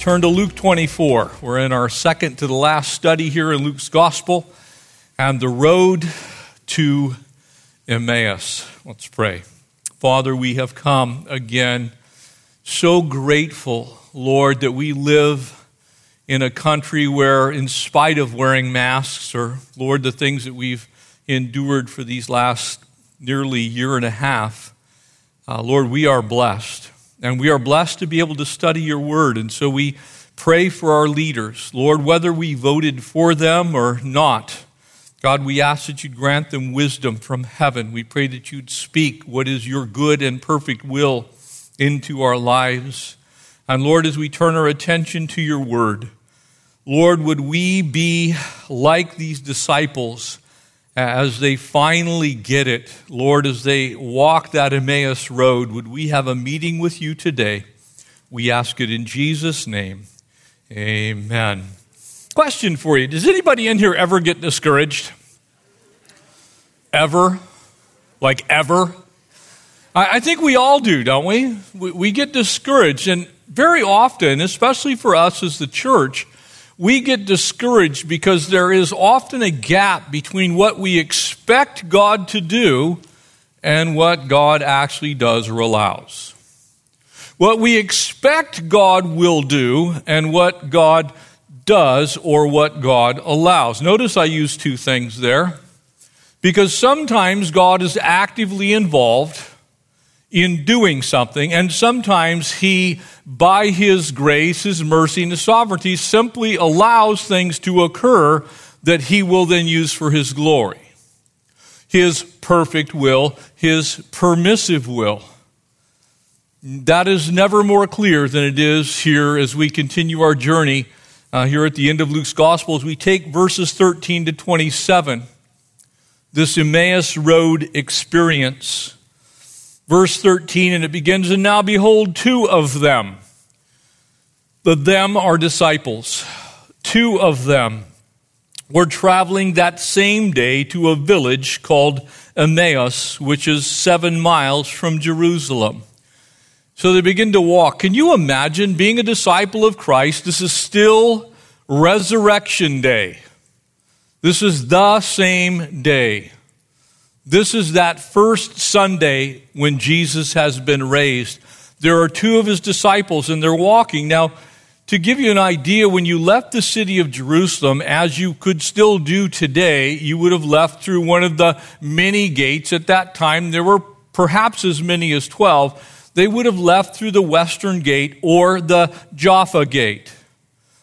Turn to Luke 24. We're in our second to the last study here in Luke's Gospel and the road to Emmaus. Let's pray. Father, we have come again so grateful, Lord, that we live in a country where, in spite of wearing masks, or, Lord, the things that we've endured for these last nearly year and a half, uh, Lord, we are blessed. And we are blessed to be able to study your word. And so we pray for our leaders. Lord, whether we voted for them or not, God, we ask that you'd grant them wisdom from heaven. We pray that you'd speak what is your good and perfect will into our lives. And Lord, as we turn our attention to your word, Lord, would we be like these disciples Uh, as they finally get it, Lord, as they walk that Emmaus road, would we have a meeting with you today? We ask it in Jesus' name. Amen. Question for you Does anybody in here ever get discouraged? Ever? Like ever? I think we all do, don't we? We get discouraged. And very often, especially for us as the church, we get discouraged because there is often a gap between what we expect God to do and what God actually does or allows. What we expect God will do and what God does or what God allows. Notice I use two things there because sometimes God is actively involved in doing something, and sometimes He, by His grace, His mercy, and His sovereignty, simply allows things to occur that He will then use for His glory. His perfect will, His permissive will. That is never more clear than it is here as we continue our journey uh, here at the end of Luke's Gospel as we take verses 13 to 27. This Emmaus Road experience verse 13, and it begins, And now behold, two of them. The them are disciples. Two of them were traveling that same day to a village called Emmaus, which is seven miles from Jerusalem. So they begin to walk. Can you imagine being a disciple of Christ? This is still resurrection day. This is the same day. This is that first Sunday when Jesus has been raised. There are two of his disciples and they're walking. Now, to give you an idea, when you left the city of Jerusalem, as you could still do today, you would have left through one of the many gates. At that time, there were perhaps as many as 12. They would have left through the western gate or the Jaffa gate.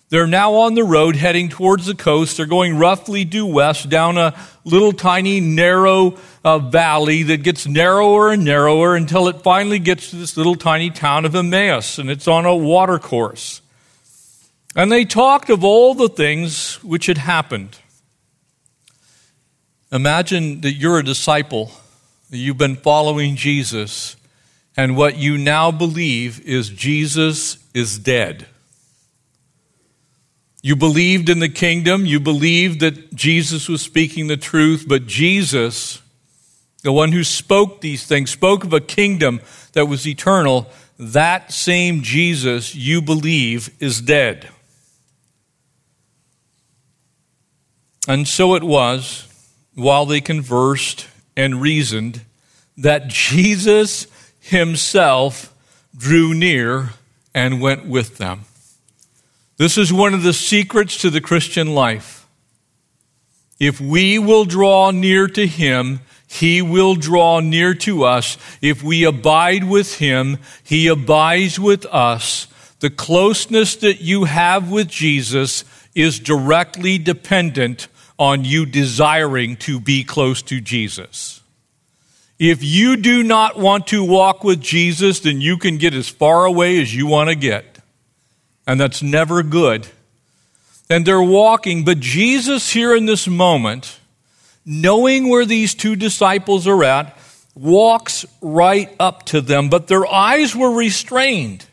They're now on the road heading towards the coast. They're going roughly due west down a little tiny narrow uh, valley that gets narrower and narrower until it finally gets to this little tiny town of Emmaus, and it's on a watercourse. And they talked of all the things which had happened. Imagine that you're a disciple, that you've been following Jesus, and what you now believe is Jesus is dead. You believed in the kingdom. You believed that Jesus was speaking the truth, but Jesus, the one who spoke these things, spoke of a kingdom that was eternal. That same Jesus you believe is dead. And so it was, while they conversed and reasoned, that Jesus himself drew near and went with them. This is one of the secrets to the Christian life. If we will draw near to Him, He will draw near to us. If we abide with Him, He abides with us. The closeness that you have with Jesus is directly dependent on you desiring to be close to Jesus. If you do not want to walk with Jesus, then you can get as far away as you want to get and that's never good. and they're walking, but Jesus, here in this moment, knowing where these two disciples are at, walks right up to them, but their eyes were restrained.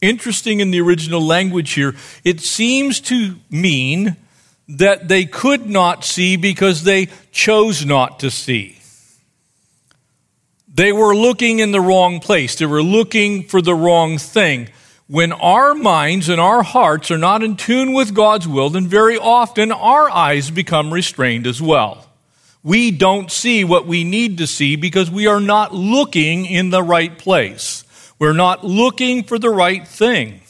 Interesting in the original language here, it seems to mean that they could not see because they chose not to see. They were looking in the wrong place. They were looking for the wrong thing. When our minds and our hearts are not in tune with God's will, then very often our eyes become restrained as well. We don't see what we need to see because we are not looking in the right place. We're not looking for the right thing.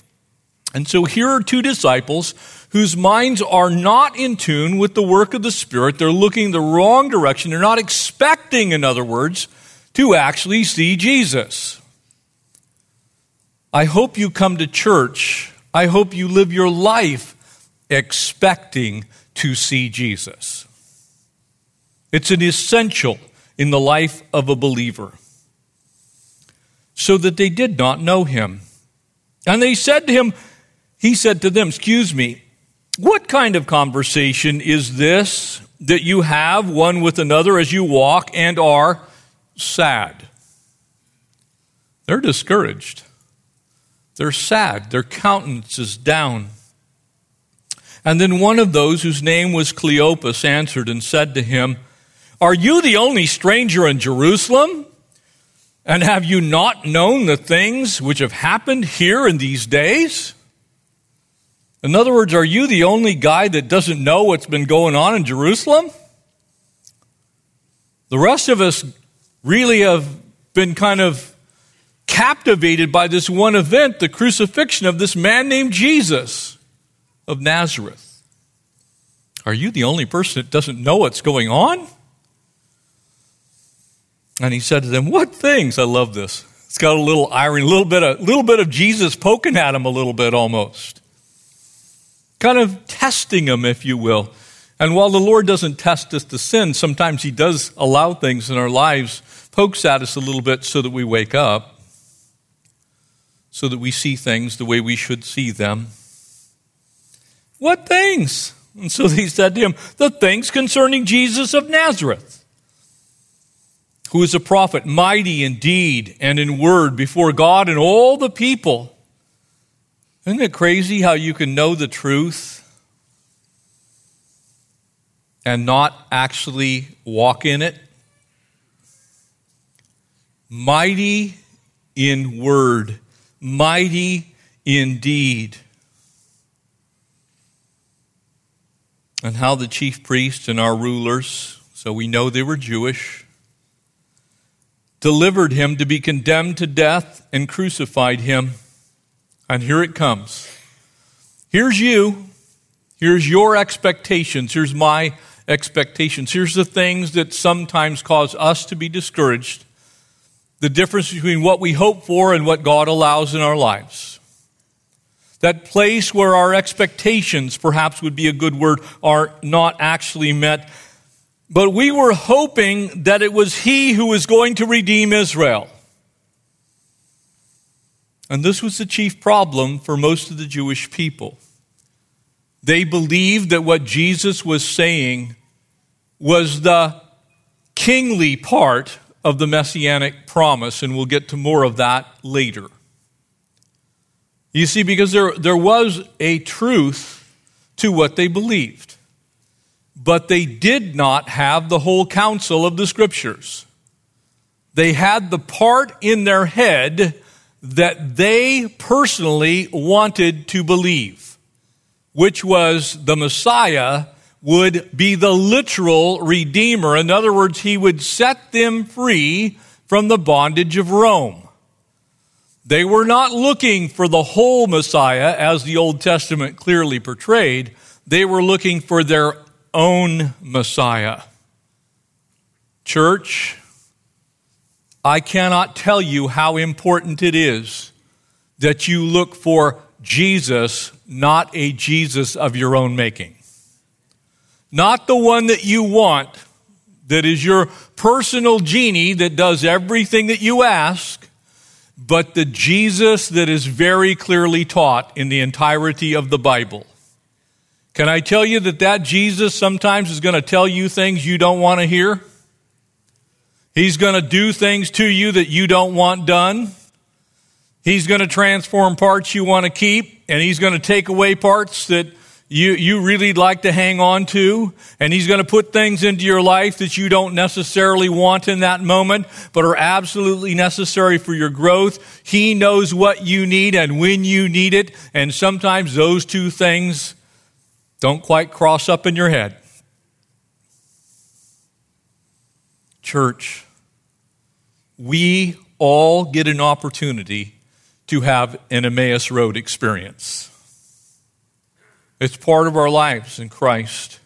And so here are two disciples whose minds are not in tune with the work of the Spirit. They're looking the wrong direction. They're not expecting, in other words, to actually see Jesus. I hope you come to church. I hope you live your life expecting to see Jesus. It's an essential in the life of a believer. So that they did not know him. And they said to him, he said to them, Excuse me, what kind of conversation is this that you have one with another as you walk and are sad? They're discouraged. They're sad. Their countenance is down. And then one of those whose name was Cleopas answered and said to him, Are you the only stranger in Jerusalem? And have you not known the things which have happened here in these days? In other words, are you the only guy that doesn't know what's been going on in Jerusalem? The rest of us really have been kind of captivated by this one event, the crucifixion of this man named Jesus of Nazareth. Are you the only person that doesn't know what's going on? And he said to them, What things? I love this. It's got a little irony, a little bit of, little bit of Jesus poking at him a little bit almost kind of testing him, if you will. And while the Lord doesn't test us to sin, sometimes He does allow things in our lives, pokes at us a little bit so that we wake up, so that we see things the way we should see them. What things? And so he said to him, The things concerning Jesus of Nazareth, who is a prophet, mighty in deed and in word before God and all the people isn't it crazy how you can know the truth and not actually walk in it? Mighty in word, mighty indeed. And how the chief priests and our rulers, so we know they were Jewish, delivered him to be condemned to death and crucified him. And here it comes. Here's you. Here's your expectations. Here's my expectations. Here's the things that sometimes cause us to be discouraged. The difference between what we hope for and what God allows in our lives. That place where our expectations, perhaps would be a good word, are not actually met. But we were hoping that it was He who was going to redeem Israel. And this was the chief problem for most of the Jewish people. They believed that what Jesus was saying was the kingly part of the messianic promise, and we'll get to more of that later. You see, because there, there was a truth to what they believed, but they did not have the whole counsel of the scriptures. They had the part in their head that they personally wanted to believe, which was the Messiah would be the literal Redeemer. In other words, he would set them free from the bondage of Rome. They were not looking for the whole Messiah, as the Old Testament clearly portrayed. They were looking for their own Messiah. Church, I cannot tell you how important it is that you look for Jesus, not a Jesus of your own making. Not the one that you want, that is your personal genie that does everything that you ask, but the Jesus that is very clearly taught in the entirety of the Bible. Can I tell you that that Jesus sometimes is going to tell you things you don't want to hear? He's going to do things to you that you don't want done. He's going to transform parts you want to keep, and he's going to take away parts that you, you really like to hang on to, and He's going to put things into your life that you don't necessarily want in that moment, but are absolutely necessary for your growth. He knows what you need and when you need it, and sometimes those two things don't quite cross up in your head. Church, we all get an opportunity to have an Emmaus Road experience. It's part of our lives in Christ.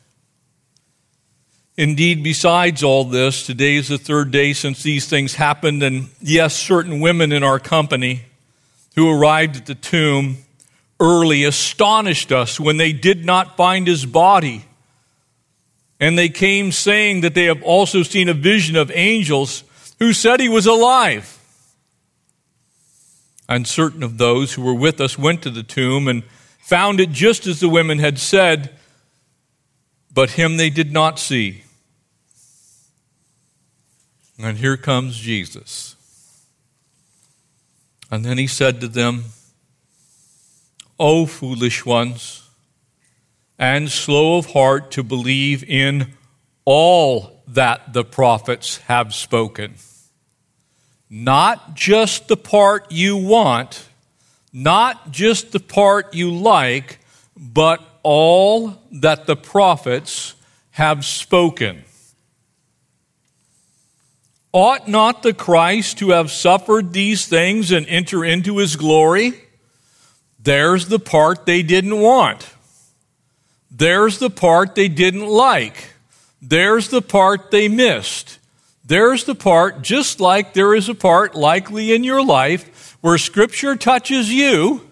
Indeed, besides all this, today is the third day since these things happened, and yes, certain women in our company who arrived at the tomb early astonished us when they did not find his body. And they came saying that they have also seen a vision of angels who said he was alive. And certain of those who were with us went to the tomb and found it just as the women had said, but him they did not see. And here comes Jesus. And then he said to them, O foolish ones, and slow of heart to believe in all that the prophets have spoken. Not just the part you want, not just the part you like, but all that the prophets have spoken. Ought not the Christ to have suffered these things and enter into his glory? There's the part they didn't want. There's the part they didn't like. There's the part they missed. There's the part, just like there is a part likely in your life where Scripture touches you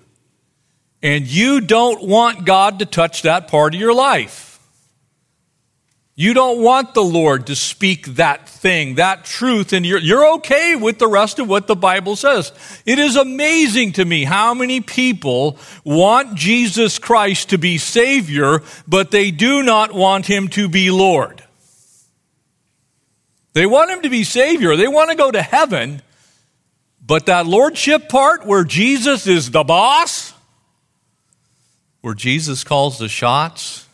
and you don't want God to touch that part of your life. You don't want the Lord to speak that thing, that truth, and you're, you're okay with the rest of what the Bible says. It is amazing to me how many people want Jesus Christ to be Savior, but they do not want Him to be Lord. They want Him to be Savior. They want to go to heaven, but that lordship part where Jesus is the boss, where Jesus calls the shots,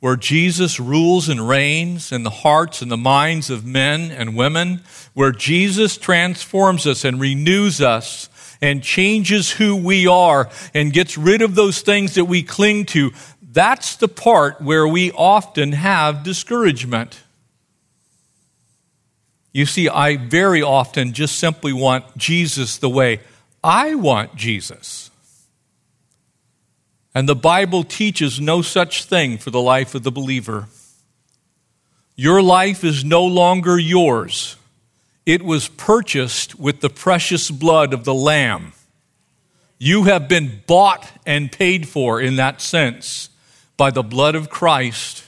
where Jesus rules and reigns in the hearts and the minds of men and women, where Jesus transforms us and renews us and changes who we are and gets rid of those things that we cling to, that's the part where we often have discouragement. You see, I very often just simply want Jesus the way I want Jesus. And the Bible teaches no such thing for the life of the believer. Your life is no longer yours. It was purchased with the precious blood of the Lamb. You have been bought and paid for in that sense by the blood of Christ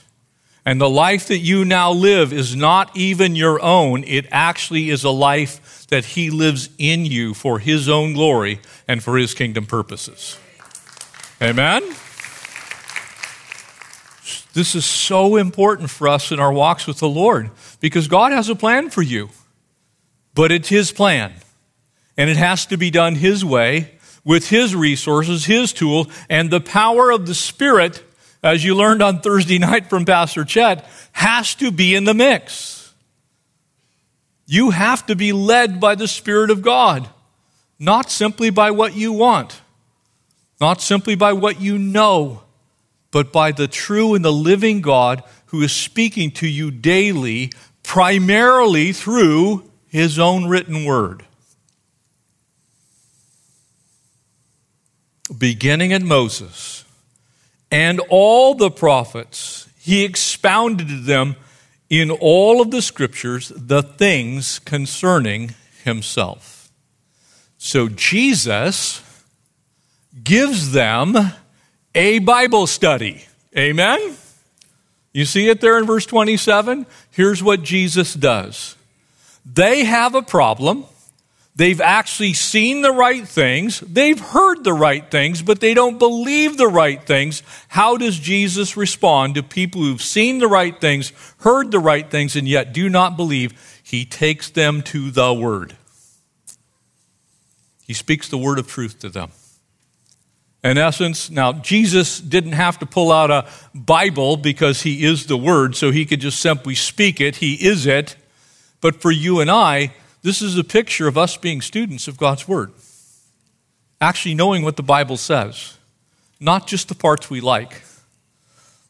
and the life that you now live is not even your own. It actually is a life that He lives in you for His own glory and for His kingdom purposes. Amen? This is so important for us in our walks with the Lord because God has a plan for you, but it's His plan. And it has to be done His way with His resources, His tool, and the power of the Spirit as you learned on Thursday night from Pastor Chet, has to be in the mix. You have to be led by the Spirit of God, not simply by what you want, not simply by what you know, but by the true and the living God who is speaking to you daily, primarily through his own written word. Beginning at Moses and all the prophets, he expounded to them in all of the scriptures the things concerning himself. So Jesus gives them a Bible study. Amen? You see it there in verse 27? Here's what Jesus does they have a problem. They've actually seen the right things, they've heard the right things, but they don't believe the right things. How does Jesus respond to people who've seen the right things, heard the right things, and yet do not believe? He takes them to the Word. He speaks the word of truth to them. In essence, now Jesus didn't have to pull out a Bible because he is the Word, so he could just simply speak it. He is it. But for you and I, this is a picture of us being students of God's Word, actually knowing what the Bible says, not just the parts we like.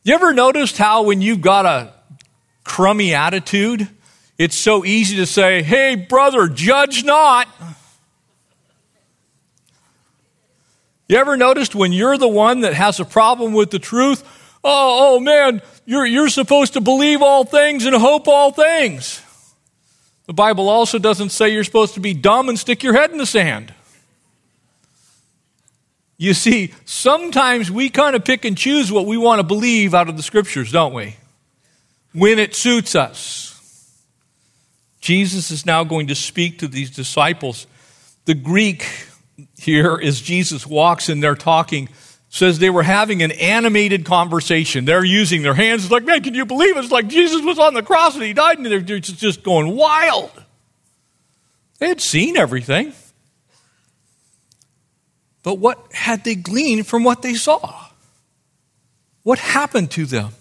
You ever noticed how when you've got a crummy attitude, it's so easy to say, hey, brother, judge not. You ever noticed when you're the one that has a problem with the truth? Oh, oh man, you're, you're supposed to believe all things and hope all things. The Bible also doesn't say you're supposed to be dumb and stick your head in the sand. You see, sometimes we kind of pick and choose what we want to believe out of the scriptures, don't we? When it suits us. Jesus is now going to speak to these disciples. The Greek here is Jesus walks and they're talking says they were having an animated conversation. They're using their hands. It's like, man, can you believe it? It's like Jesus was on the cross and he died, and they're just going wild. They had seen everything. But what had they gleaned from what they saw? What happened to them?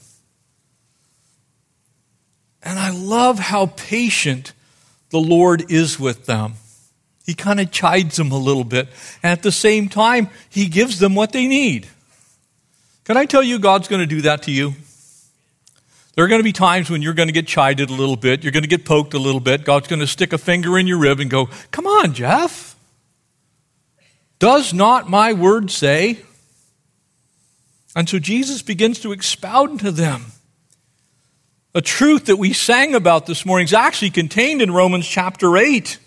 And I love how patient the Lord is with them. He kind of chides them a little bit. And at the same time, he gives them what they need. Can I tell you, God's going to do that to you? There are going to be times when you're going to get chided a little bit. You're going to get poked a little bit. God's going to stick a finger in your rib and go, Come on, Jeff. Does not my word say? And so Jesus begins to expound to them. A truth that we sang about this morning is actually contained in Romans chapter 8.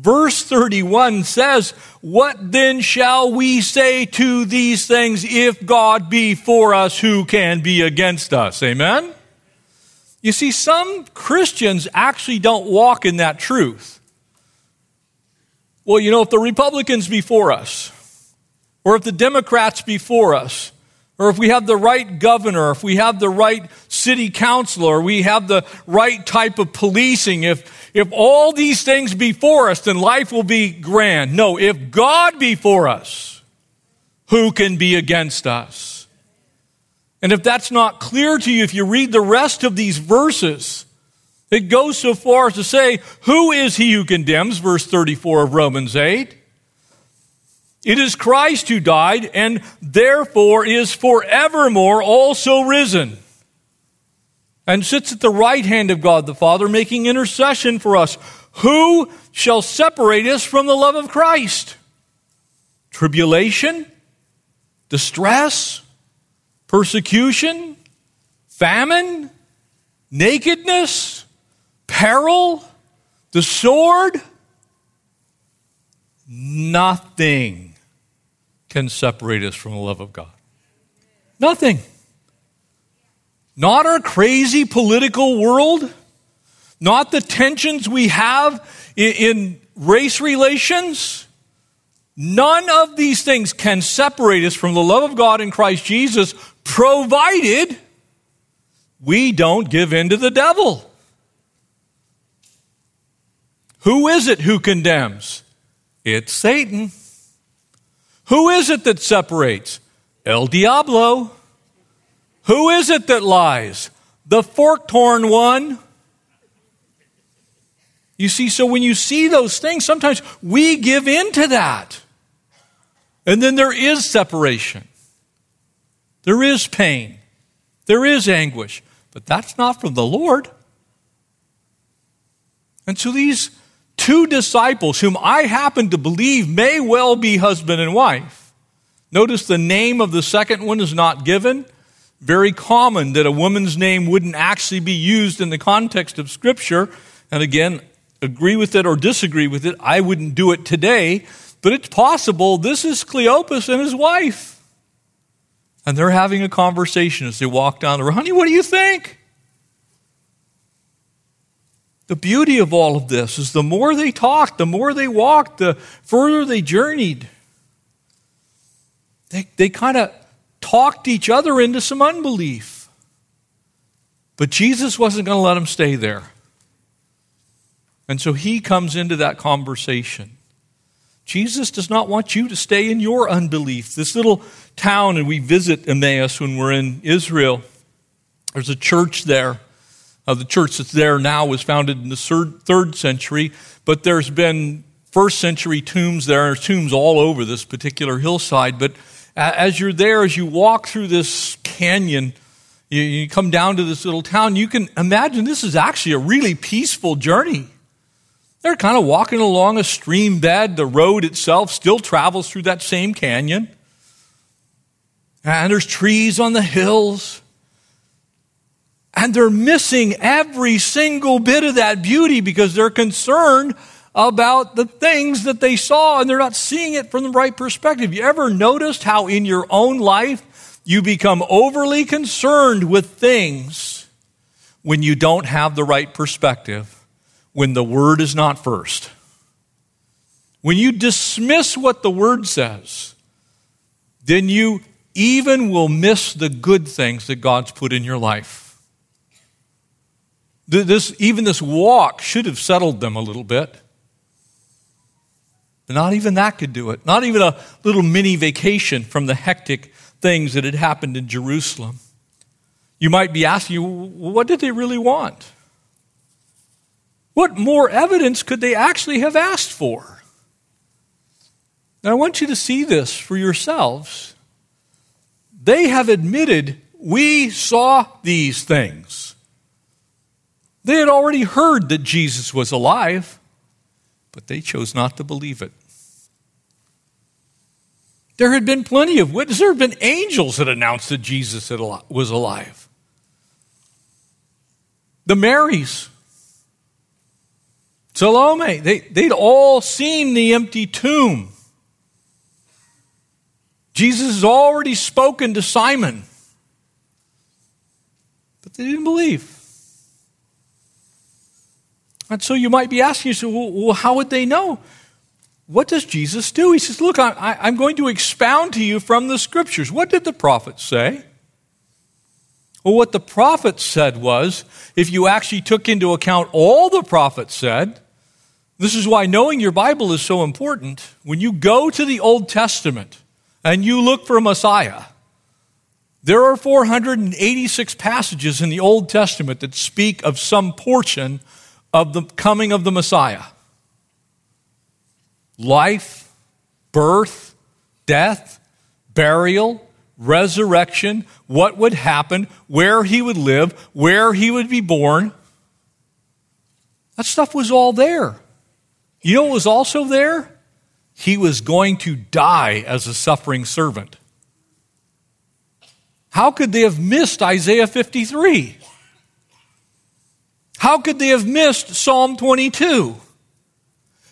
Verse 31 says, What then shall we say to these things? If God be for us, who can be against us? Amen? You see, some Christians actually don't walk in that truth. Well, you know, if the Republicans be for us, or if the Democrats be for us, or if we have the right governor, if we have the right city councilor, we have the right type of policing, if, if all these things be for us, then life will be grand. No, if God be for us, who can be against us? And if that's not clear to you, if you read the rest of these verses, it goes so far as to say, Who is he who condemns? Verse 34 of Romans 8. It is Christ who died and therefore is forevermore also risen and sits at the right hand of God the Father, making intercession for us. Who shall separate us from the love of Christ? Tribulation, distress, persecution, famine, nakedness, peril, the sword? Nothing can separate us from the love of God? Nothing. Not our crazy political world, not the tensions we have in, race relations. None of these things can separate us from the love of God in Christ Jesus, provided we don't give in to the devil. Who is it who condemns? It's Satan. Who is it that separates? El Diablo. Who is it that lies? The forked horn one. You see, so when you see those things, sometimes we give in to that. And then there is separation. There is pain. There is anguish. But that's not from the Lord. And so these two disciples whom I happen to believe may well be husband and wife. Notice the name of the second one is not given. Very common that a woman's name wouldn't actually be used in the context of Scripture. And again, agree with it or disagree with it. I wouldn't do it today, but it's possible this is Cleopas and his wife. And they're having a conversation as they walk down the road. Honey, what do you think? The beauty of all of this is the more they talked, the more they walked, the further they journeyed. They, they kind of talked each other into some unbelief. But Jesus wasn't going to let them stay there. And so he comes into that conversation. Jesus does not want you to stay in your unbelief. This little town, and we visit Emmaus when we're in Israel, there's a church there. Uh, the church that's there now was founded in the third, third century, but there's been first century tombs there. There's tombs all over this particular hillside. But as you're there, as you walk through this canyon, you, you come down to this little town, you can imagine this is actually a really peaceful journey. They're kind of walking along a stream bed. The road itself still travels through that same canyon. And there's trees on the hills. And they're missing every single bit of that beauty because they're concerned about the things that they saw and they're not seeing it from the right perspective. You ever noticed how in your own life you become overly concerned with things when you don't have the right perspective? when the word is not first. When you dismiss what the word says, then you even will miss the good things that God's put in your life. This, even this walk should have settled them a little bit. But not even that could do it. Not even a little mini vacation from the hectic things that had happened in Jerusalem. You might be asking, what did they really want? What more evidence could they actually have asked for? Now, I want you to see this for yourselves. They have admitted, we saw these things. They had already heard that Jesus was alive, but they chose not to believe it. There had been plenty of witnesses. There had been angels that announced that Jesus was alive. The Marys Salome, they, they'd all seen the empty tomb. Jesus has already spoken to Simon, but they didn't believe. And so you might be asking yourself, well, well how would they know? What does Jesus do? He says, Look, I, I'm going to expound to you from the scriptures. What did the prophets say? Well, what the prophets said was if you actually took into account all the prophets said, this is why knowing your Bible is so important. When you go to the Old Testament and you look for a Messiah, there are 486 passages in the Old Testament that speak of some portion of the coming of the Messiah life, birth, death, burial, resurrection, what would happen, where he would live, where he would be born. That stuff was all there. You know what was also there? He was going to die as a suffering servant. How could they have missed Isaiah 53? How could they have missed Psalm 22?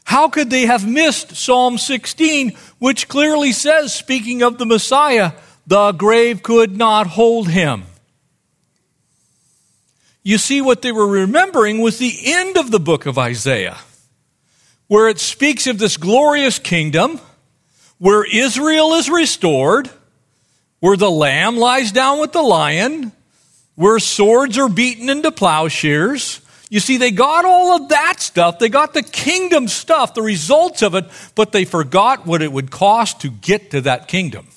How could they have missed Psalm 16, which clearly says, speaking of the Messiah, the grave could not hold him? You see, what they were remembering was the end of the book of Isaiah where it speaks of this glorious kingdom, where Israel is restored, where the lamb lies down with the lion, where swords are beaten into plowshares. You see, they got all of that stuff. They got the kingdom stuff, the results of it, but they forgot what it would cost to get to that kingdom.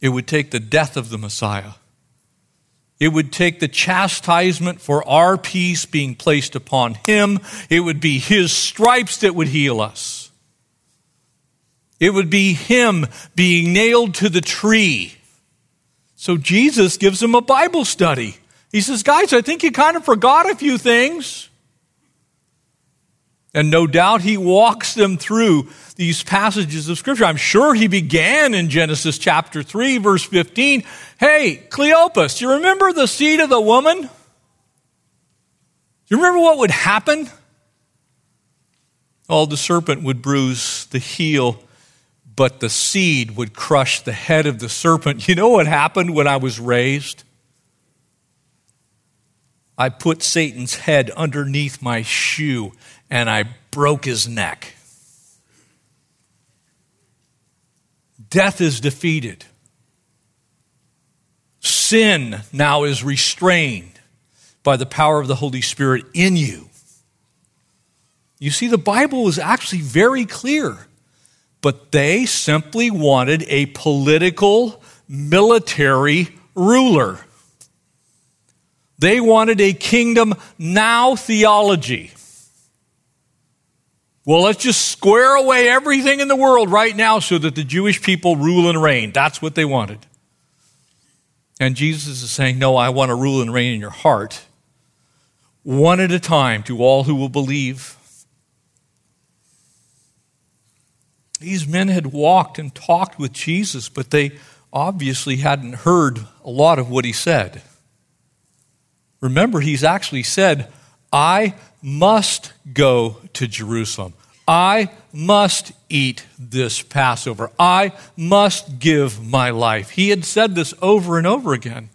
It would take the death of the Messiah. It would take the chastisement for our peace being placed upon him. It would be his stripes that would heal us. It would be him being nailed to the tree. So Jesus gives them a Bible study. He says, Guys, I think you kind of forgot a few things. And no doubt he walks them through these passages of Scripture. I'm sure he began in Genesis chapter 3, verse 15. Hey, Cleopas, do you remember the seed of the woman? Do you remember what would happen? Oh, the serpent would bruise the heel, but the seed would crush the head of the serpent. You know what happened when I was raised? I put Satan's head underneath my shoe and I broke his neck. Death is defeated. Sin now is restrained by the power of the Holy Spirit in you. You see, the Bible is actually very clear, but they simply wanted a political, military ruler. They wanted a kingdom now theology. Well, let's just square away everything in the world right now so that the Jewish people rule and reign. That's what they wanted. And Jesus is saying, No, I want to rule and reign in your heart, one at a time, to all who will believe. These men had walked and talked with Jesus, but they obviously hadn't heard a lot of what he said. Remember, he's actually said, I must go to Jerusalem. I must eat this Passover. I must give my life. He had said this over and over again.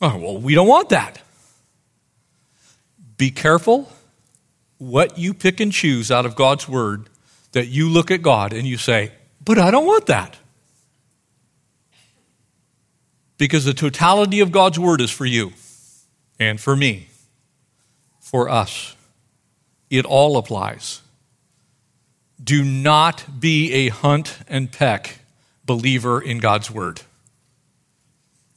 Oh, well, we don't want that. Be careful what you pick and choose out of God's word that you look at God and you say, but I don't want that. Because the totality of God's word is for you and for me, for us. It all applies. Do not be a hunt and peck believer in God's word.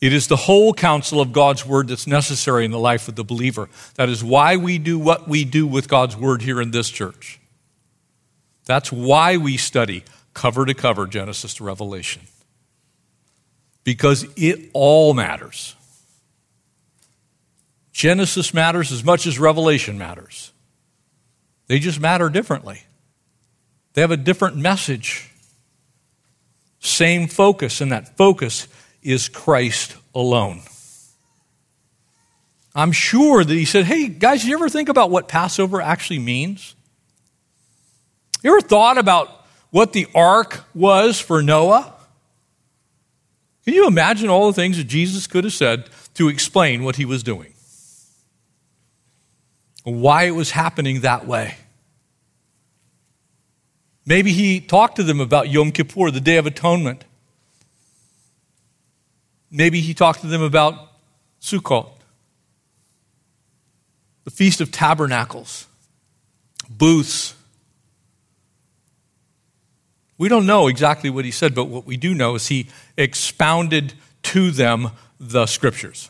It is the whole counsel of God's word that's necessary in the life of the believer. That is why we do what we do with God's word here in this church. That's why we study cover to cover Genesis to Revelation because it all matters. Genesis matters as much as Revelation matters. They just matter differently. They have a different message. Same focus, and that focus is Christ alone. I'm sure that he said, Hey, guys, did you ever think about what Passover actually means? You ever thought about what the ark was for Noah? Can you imagine all the things that Jesus could have said to explain what he was doing? Why it was happening that way? Maybe he talked to them about Yom Kippur, the Day of Atonement. Maybe he talked to them about Sukkot, the Feast of Tabernacles, booths, we don't know exactly what he said, but what we do know is he expounded to them the scriptures.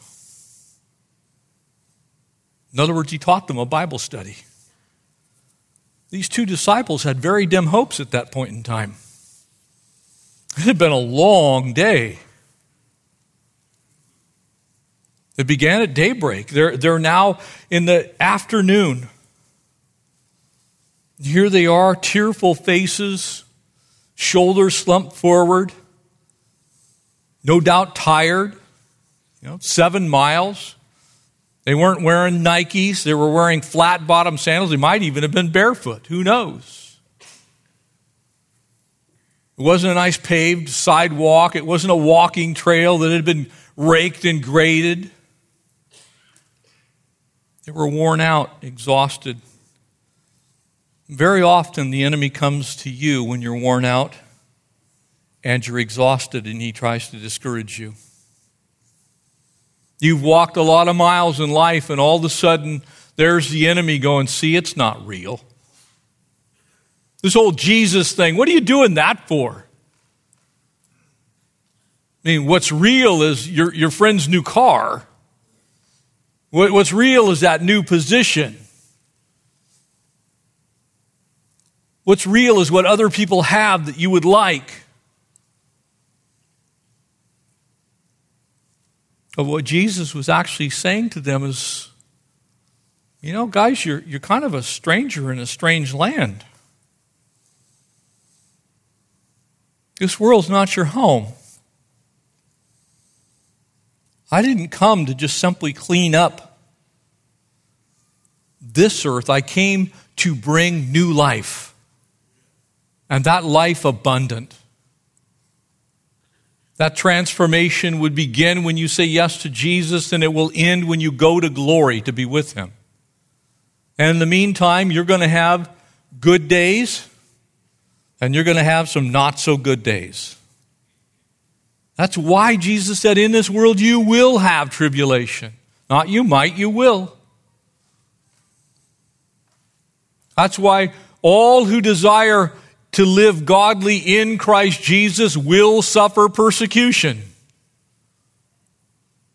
In other words, he taught them a Bible study. These two disciples had very dim hopes at that point in time. It had been a long day. It began at daybreak. They're, they're now in the afternoon. Here they are, tearful faces, shoulders slumped forward, no doubt tired, you know, seven miles. They weren't wearing Nikes, they were wearing flat bottom sandals. They might even have been barefoot. Who knows? It wasn't a nice paved sidewalk, it wasn't a walking trail that had been raked and graded. They were worn out, exhausted. Very often, the enemy comes to you when you're worn out and you're exhausted, and he tries to discourage you. You've walked a lot of miles in life, and all of a sudden, there's the enemy going, See, it's not real. This whole Jesus thing, what are you doing that for? I mean, what's real is your, your friend's new car. What, what's real is that new position. What's real is what other people have that you would like. But what Jesus was actually saying to them is, you know, guys, you're, you're kind of a stranger in a strange land. This world's not your home. I didn't come to just simply clean up this earth. I came to bring new life and that life abundant. That transformation would begin when you say yes to Jesus, and it will end when you go to glory to be with Him. And in the meantime, you're going to have good days, and you're going to have some not so good days. That's why Jesus said, In this world you will have tribulation. Not you might, you will. That's why all who desire to live godly in Christ Jesus will suffer persecution.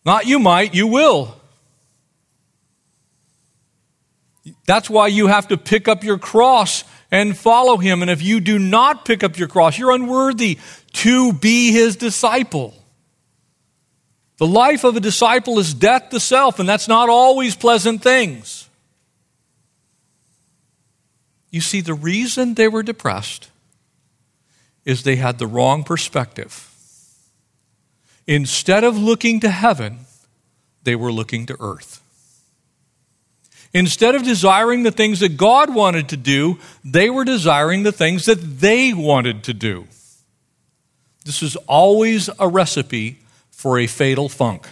Not you might, you will. That's why you have to pick up your cross and follow him. And if you do not pick up your cross, you're unworthy to be his disciple. The life of a disciple is death to self, and that's not always pleasant things. You see, the reason they were depressed is they had the wrong perspective. Instead of looking to heaven, they were looking to earth. Instead of desiring the things that God wanted to do, they were desiring the things that they wanted to do. This is always a recipe for a fatal funk.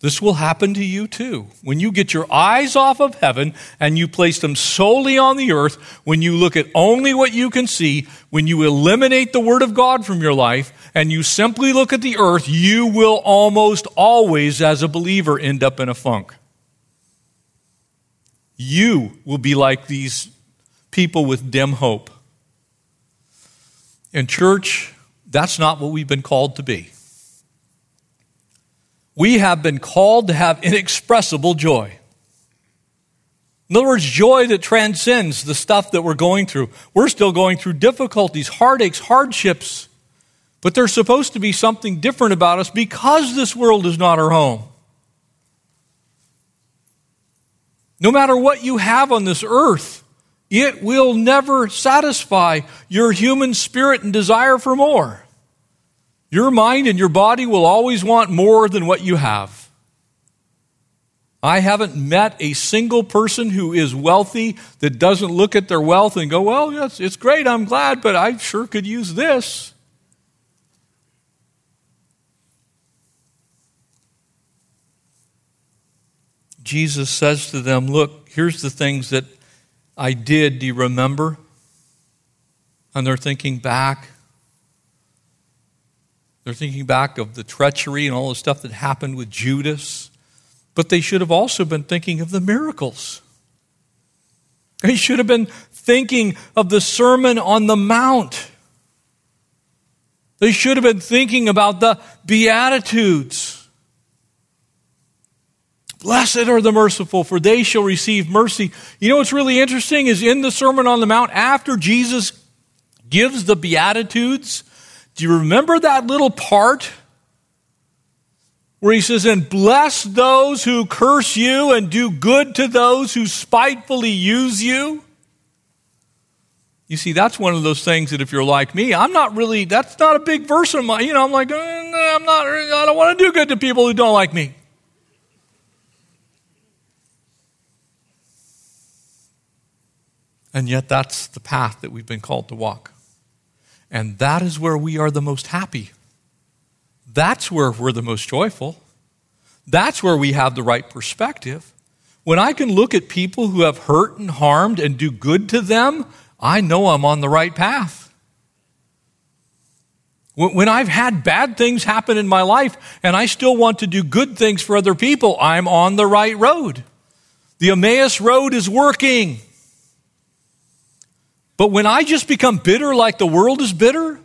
This will happen to you too. When you get your eyes off of heaven and you place them solely on the earth, when you look at only what you can see, when you eliminate the Word of God from your life and you simply look at the earth, you will almost always, as a believer, end up in a funk. You will be like these people with dim hope. In church, that's not what we've been called to be. We have been called to have inexpressible joy. In other words, joy that transcends the stuff that we're going through. We're still going through difficulties, heartaches, hardships, but there's supposed to be something different about us because this world is not our home. No matter what you have on this earth, it will never satisfy your human spirit and desire for more. Your mind and your body will always want more than what you have. I haven't met a single person who is wealthy that doesn't look at their wealth and go, Well, yes, it's great, I'm glad, but I sure could use this. Jesus says to them, Look, here's the things that I did. Do you remember? And they're thinking back. They're thinking back of the treachery and all the stuff that happened with Judas. But they should have also been thinking of the miracles. They should have been thinking of the Sermon on the Mount. They should have been thinking about the Beatitudes. Blessed are the merciful, for they shall receive mercy. You know what's really interesting is in the Sermon on the Mount, after Jesus gives the Beatitudes, do you remember that little part where he says, And bless those who curse you, and do good to those who spitefully use you? You see, that's one of those things that if you're like me, I'm not really, that's not a big verse of mine. You know, I'm like, uh, I'm not, I don't want to do good to people who don't like me. And yet, that's the path that we've been called to walk. And that is where we are the most happy. That's where we're the most joyful. That's where we have the right perspective. When I can look at people who have hurt and harmed and do good to them, I know I'm on the right path. When I've had bad things happen in my life and I still want to do good things for other people, I'm on the right road. The Emmaus Road is working. But when I just become bitter like the world is bitter,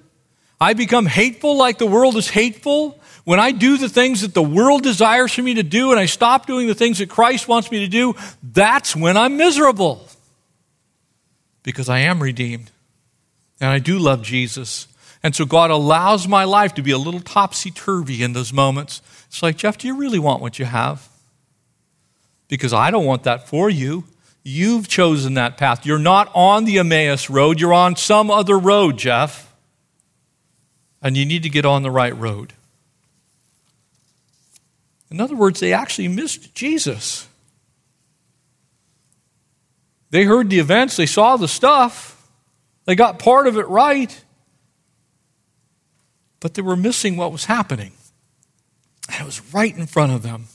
I become hateful like the world is hateful, when I do the things that the world desires for me to do and I stop doing the things that Christ wants me to do, that's when I'm miserable. Because I am redeemed. And I do love Jesus. And so God allows my life to be a little topsy turvy in those moments. It's like, Jeff, do you really want what you have? Because I don't want that for you. You've chosen that path. You're not on the Emmaus road, you're on some other road, Jeff. And you need to get on the right road. In other words, they actually missed Jesus. They heard the events, they saw the stuff, they got part of it right. but they were missing what was happening. And it was right in front of them.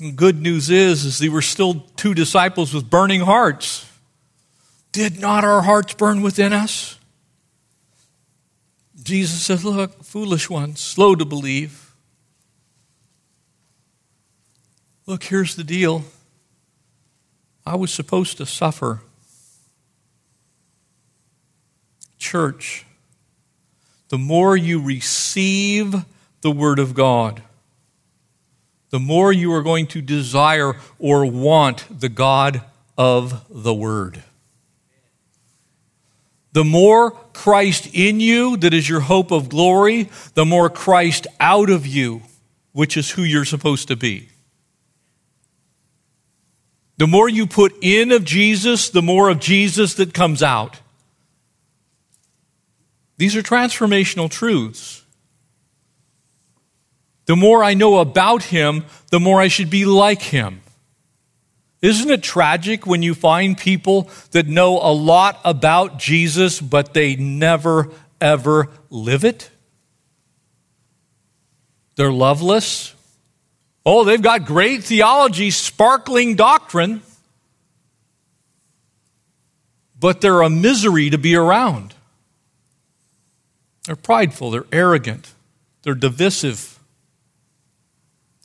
Good news is, is they were still two disciples with burning hearts. Did not our hearts burn within us? Jesus says, Look, foolish ones, slow to believe. Look, here's the deal. I was supposed to suffer. Church, the more you receive the Word of God, the more you are going to desire or want the God of the Word. The more Christ in you, that is your hope of glory, the more Christ out of you, which is who you're supposed to be. The more you put in of Jesus, the more of Jesus that comes out. These are transformational truths. The more I know about him, the more I should be like him. Isn't it tragic when you find people that know a lot about Jesus, but they never, ever live it? They're loveless. Oh, they've got great theology, sparkling doctrine, but they're a misery to be around. They're prideful, they're arrogant, they're divisive,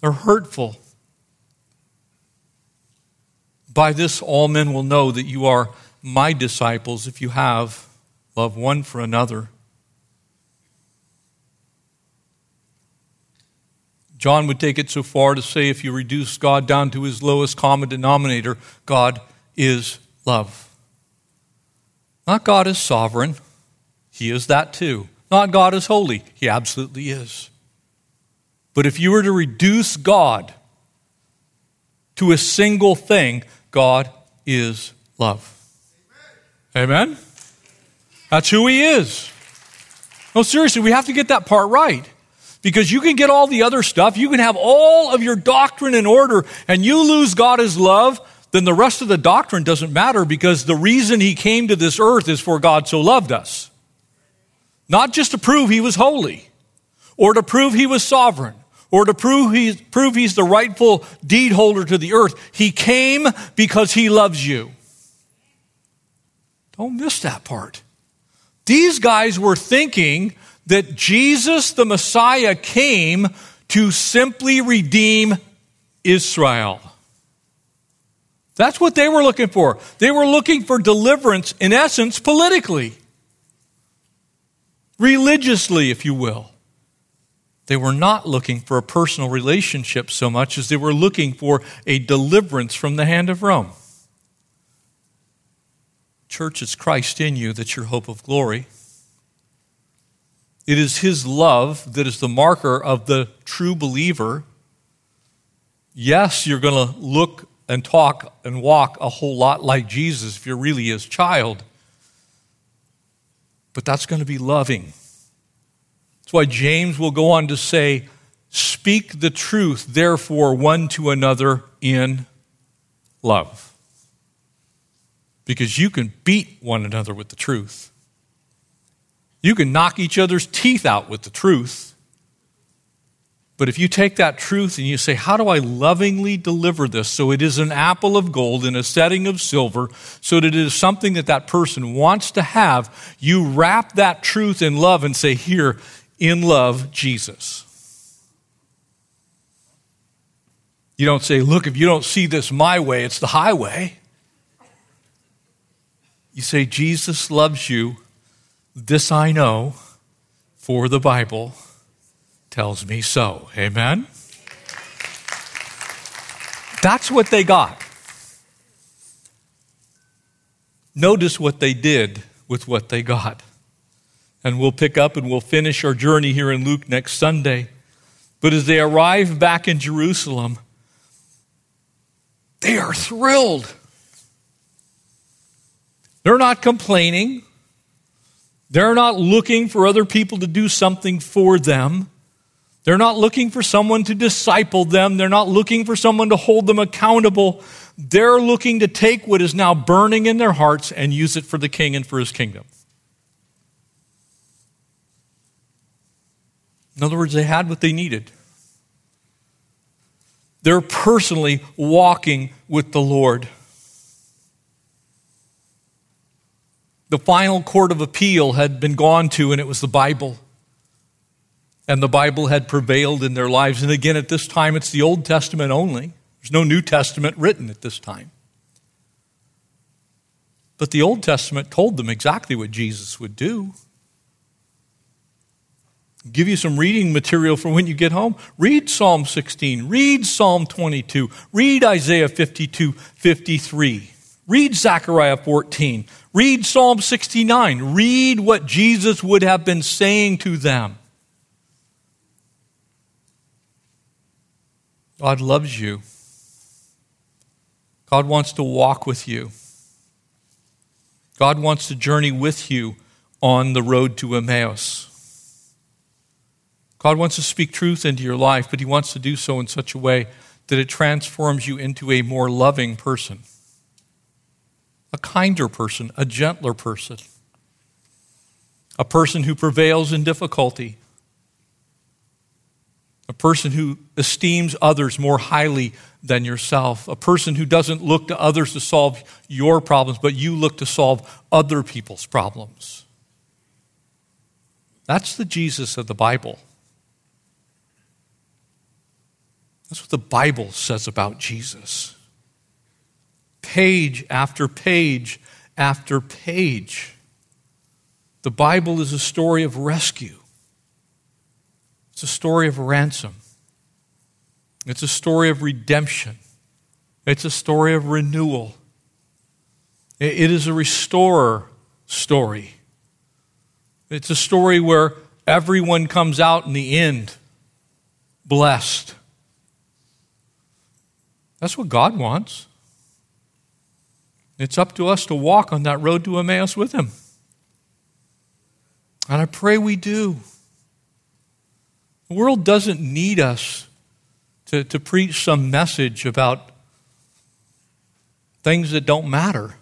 they're hurtful. By this, all men will know that you are my disciples if you have love one for another. John would take it so far to say if you reduce God down to his lowest common denominator, God is love. Not God is sovereign, he is that too. Not God is holy, he absolutely is. But if you were to reduce God to a single thing, God is love. Amen? That's who he is. No, seriously, we have to get that part right. Because you can get all the other stuff, you can have all of your doctrine in order, and you lose God as love, then the rest of the doctrine doesn't matter because the reason he came to this earth is for God so loved us. Not just to prove he was holy, or to prove he was sovereign, or to prove he's, prove he's the rightful deed holder to the earth. He came because he loves you. Don't miss that part. These guys were thinking that Jesus the Messiah came to simply redeem Israel. That's what they were looking for. They were looking for deliverance, in essence, politically, religiously, if you will. They were not looking for a personal relationship so much as they were looking for a deliverance from the hand of Rome. Church, it's Christ in you that's your hope of glory. It is His love that is the marker of the true believer. Yes, you're going to look and talk and walk a whole lot like Jesus if you're really His child, but that's going to be loving. That's why James will go on to say, Speak the truth, therefore, one to another in love. Because you can beat one another with the truth. You can knock each other's teeth out with the truth. But if you take that truth and you say, How do I lovingly deliver this so it is an apple of gold in a setting of silver, so that it is something that that person wants to have, you wrap that truth in love and say, Here, in love, Jesus. You don't say, Look, if you don't see this my way, it's the highway. You say, Jesus loves you this I know, for the Bible tells me so. Amen? That's what they got. Notice what they did with what they got. And we'll pick up and we'll finish our journey here in Luke next Sunday. But as they arrive back in Jerusalem, they are thrilled. They're not complaining. They're not looking for other people to do something for them. They're not looking for someone to disciple them. They're not looking for someone to hold them accountable. They're looking to take what is now burning in their hearts and use it for the king and for his kingdom. In other words, they had what they needed. They're personally walking with the Lord. The final court of appeal had been gone to, and it was the Bible. And the Bible had prevailed in their lives. And again, at this time, it's the Old Testament only. There's no New Testament written at this time. But the Old Testament told them exactly what Jesus would do. Give you some reading material for when you get home. Read Psalm 16, read Psalm 22, read Isaiah 52, 53, read Zechariah 14, read Psalm 69, read what Jesus would have been saying to them. God loves you. God wants to walk with you. God wants to journey with you on the road to Emmaus. God wants to speak truth into your life, but He wants to do so in such a way that it transforms you into a more loving person, a kinder person, a gentler person, a person who prevails in difficulty, a person who esteems others more highly than yourself, a person who doesn't look to others to solve your problems, but you look to solve other people's problems. That's the Jesus of the Bible. That's what the Bible says about Jesus. Page after page after page. The Bible is a story of rescue, it's a story of ransom, it's a story of redemption, it's a story of renewal. It is a restorer story. It's a story where everyone comes out in the end blessed. That's what God wants. It's up to us to walk on that road to Emmaus with Him. And I pray we do. The world doesn't need us to, to preach some message about things that don't matter.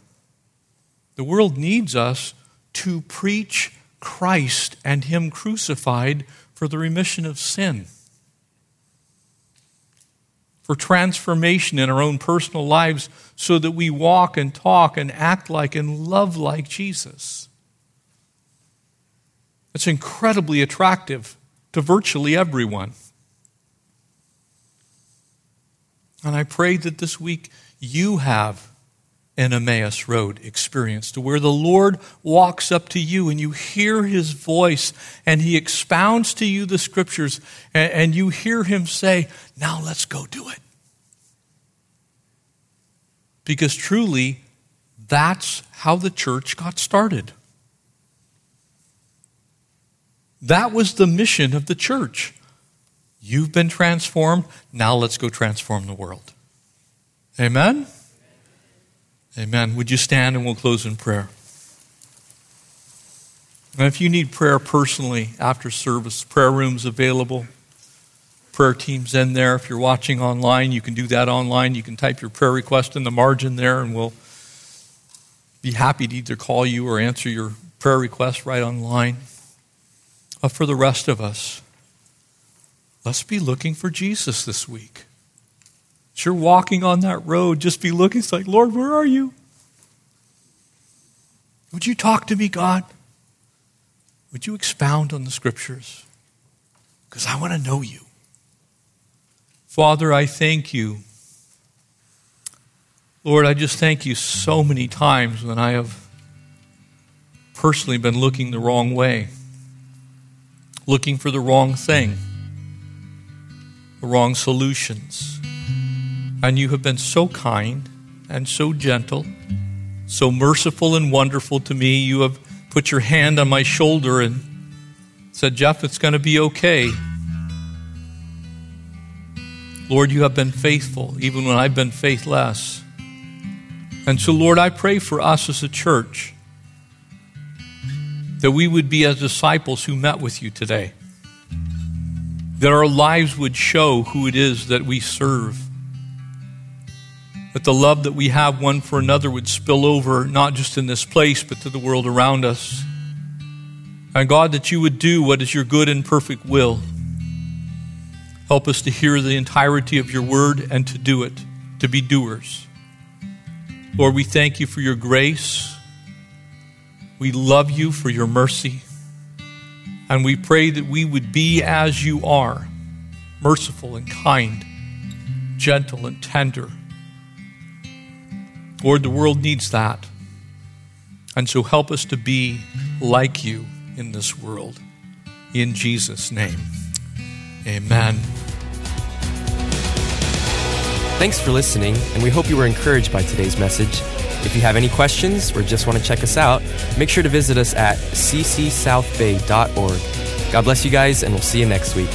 The world needs us to preach Christ and Him crucified for the remission of sin for transformation in our own personal lives so that we walk and talk and act like and love like Jesus. It's incredibly attractive to virtually everyone. And I pray that this week you have an Emmaus Road experience to where the Lord walks up to you and you hear his voice and he expounds to you the scriptures and, and you hear him say, Now let's go do it. Because truly, that's how the church got started. That was the mission of the church. You've been transformed, now let's go transform the world. Amen? Amen. Would you stand and we'll close in prayer? And if you need prayer personally after service, prayer rooms available. Prayer teams in there. If you're watching online, you can do that online. You can type your prayer request in the margin there, and we'll be happy to either call you or answer your prayer request right online. But for the rest of us, let's be looking for Jesus this week. As you're walking on that road, just be looking. It's like, Lord, where are you? Would you talk to me, God? Would you expound on the scriptures? Because I want to know you. Father, I thank you. Lord, I just thank you so many times when I have personally been looking the wrong way, looking for the wrong thing, the wrong solutions. And you have been so kind and so gentle, so merciful and wonderful to me. You have put your hand on my shoulder and said, Jeff, it's going to be okay. Lord, you have been faithful even when I've been faithless. And so, Lord, I pray for us as a church that we would be as disciples who met with you today, that our lives would show who it is that we serve, that the love that we have one for another would spill over not just in this place, but to the world around us. And God, that you would do what is your good and perfect will Help us to hear the entirety of your word and to do it, to be doers. Lord, we thank you for your grace. We love you for your mercy. And we pray that we would be as you are merciful and kind, gentle and tender. Lord, the world needs that. And so help us to be like you in this world. In Jesus' name, amen. Thanks for listening, and we hope you were encouraged by today's message. If you have any questions or just want to check us out, make sure to visit us at ccsouthbay.org. God bless you guys, and we'll see you next week.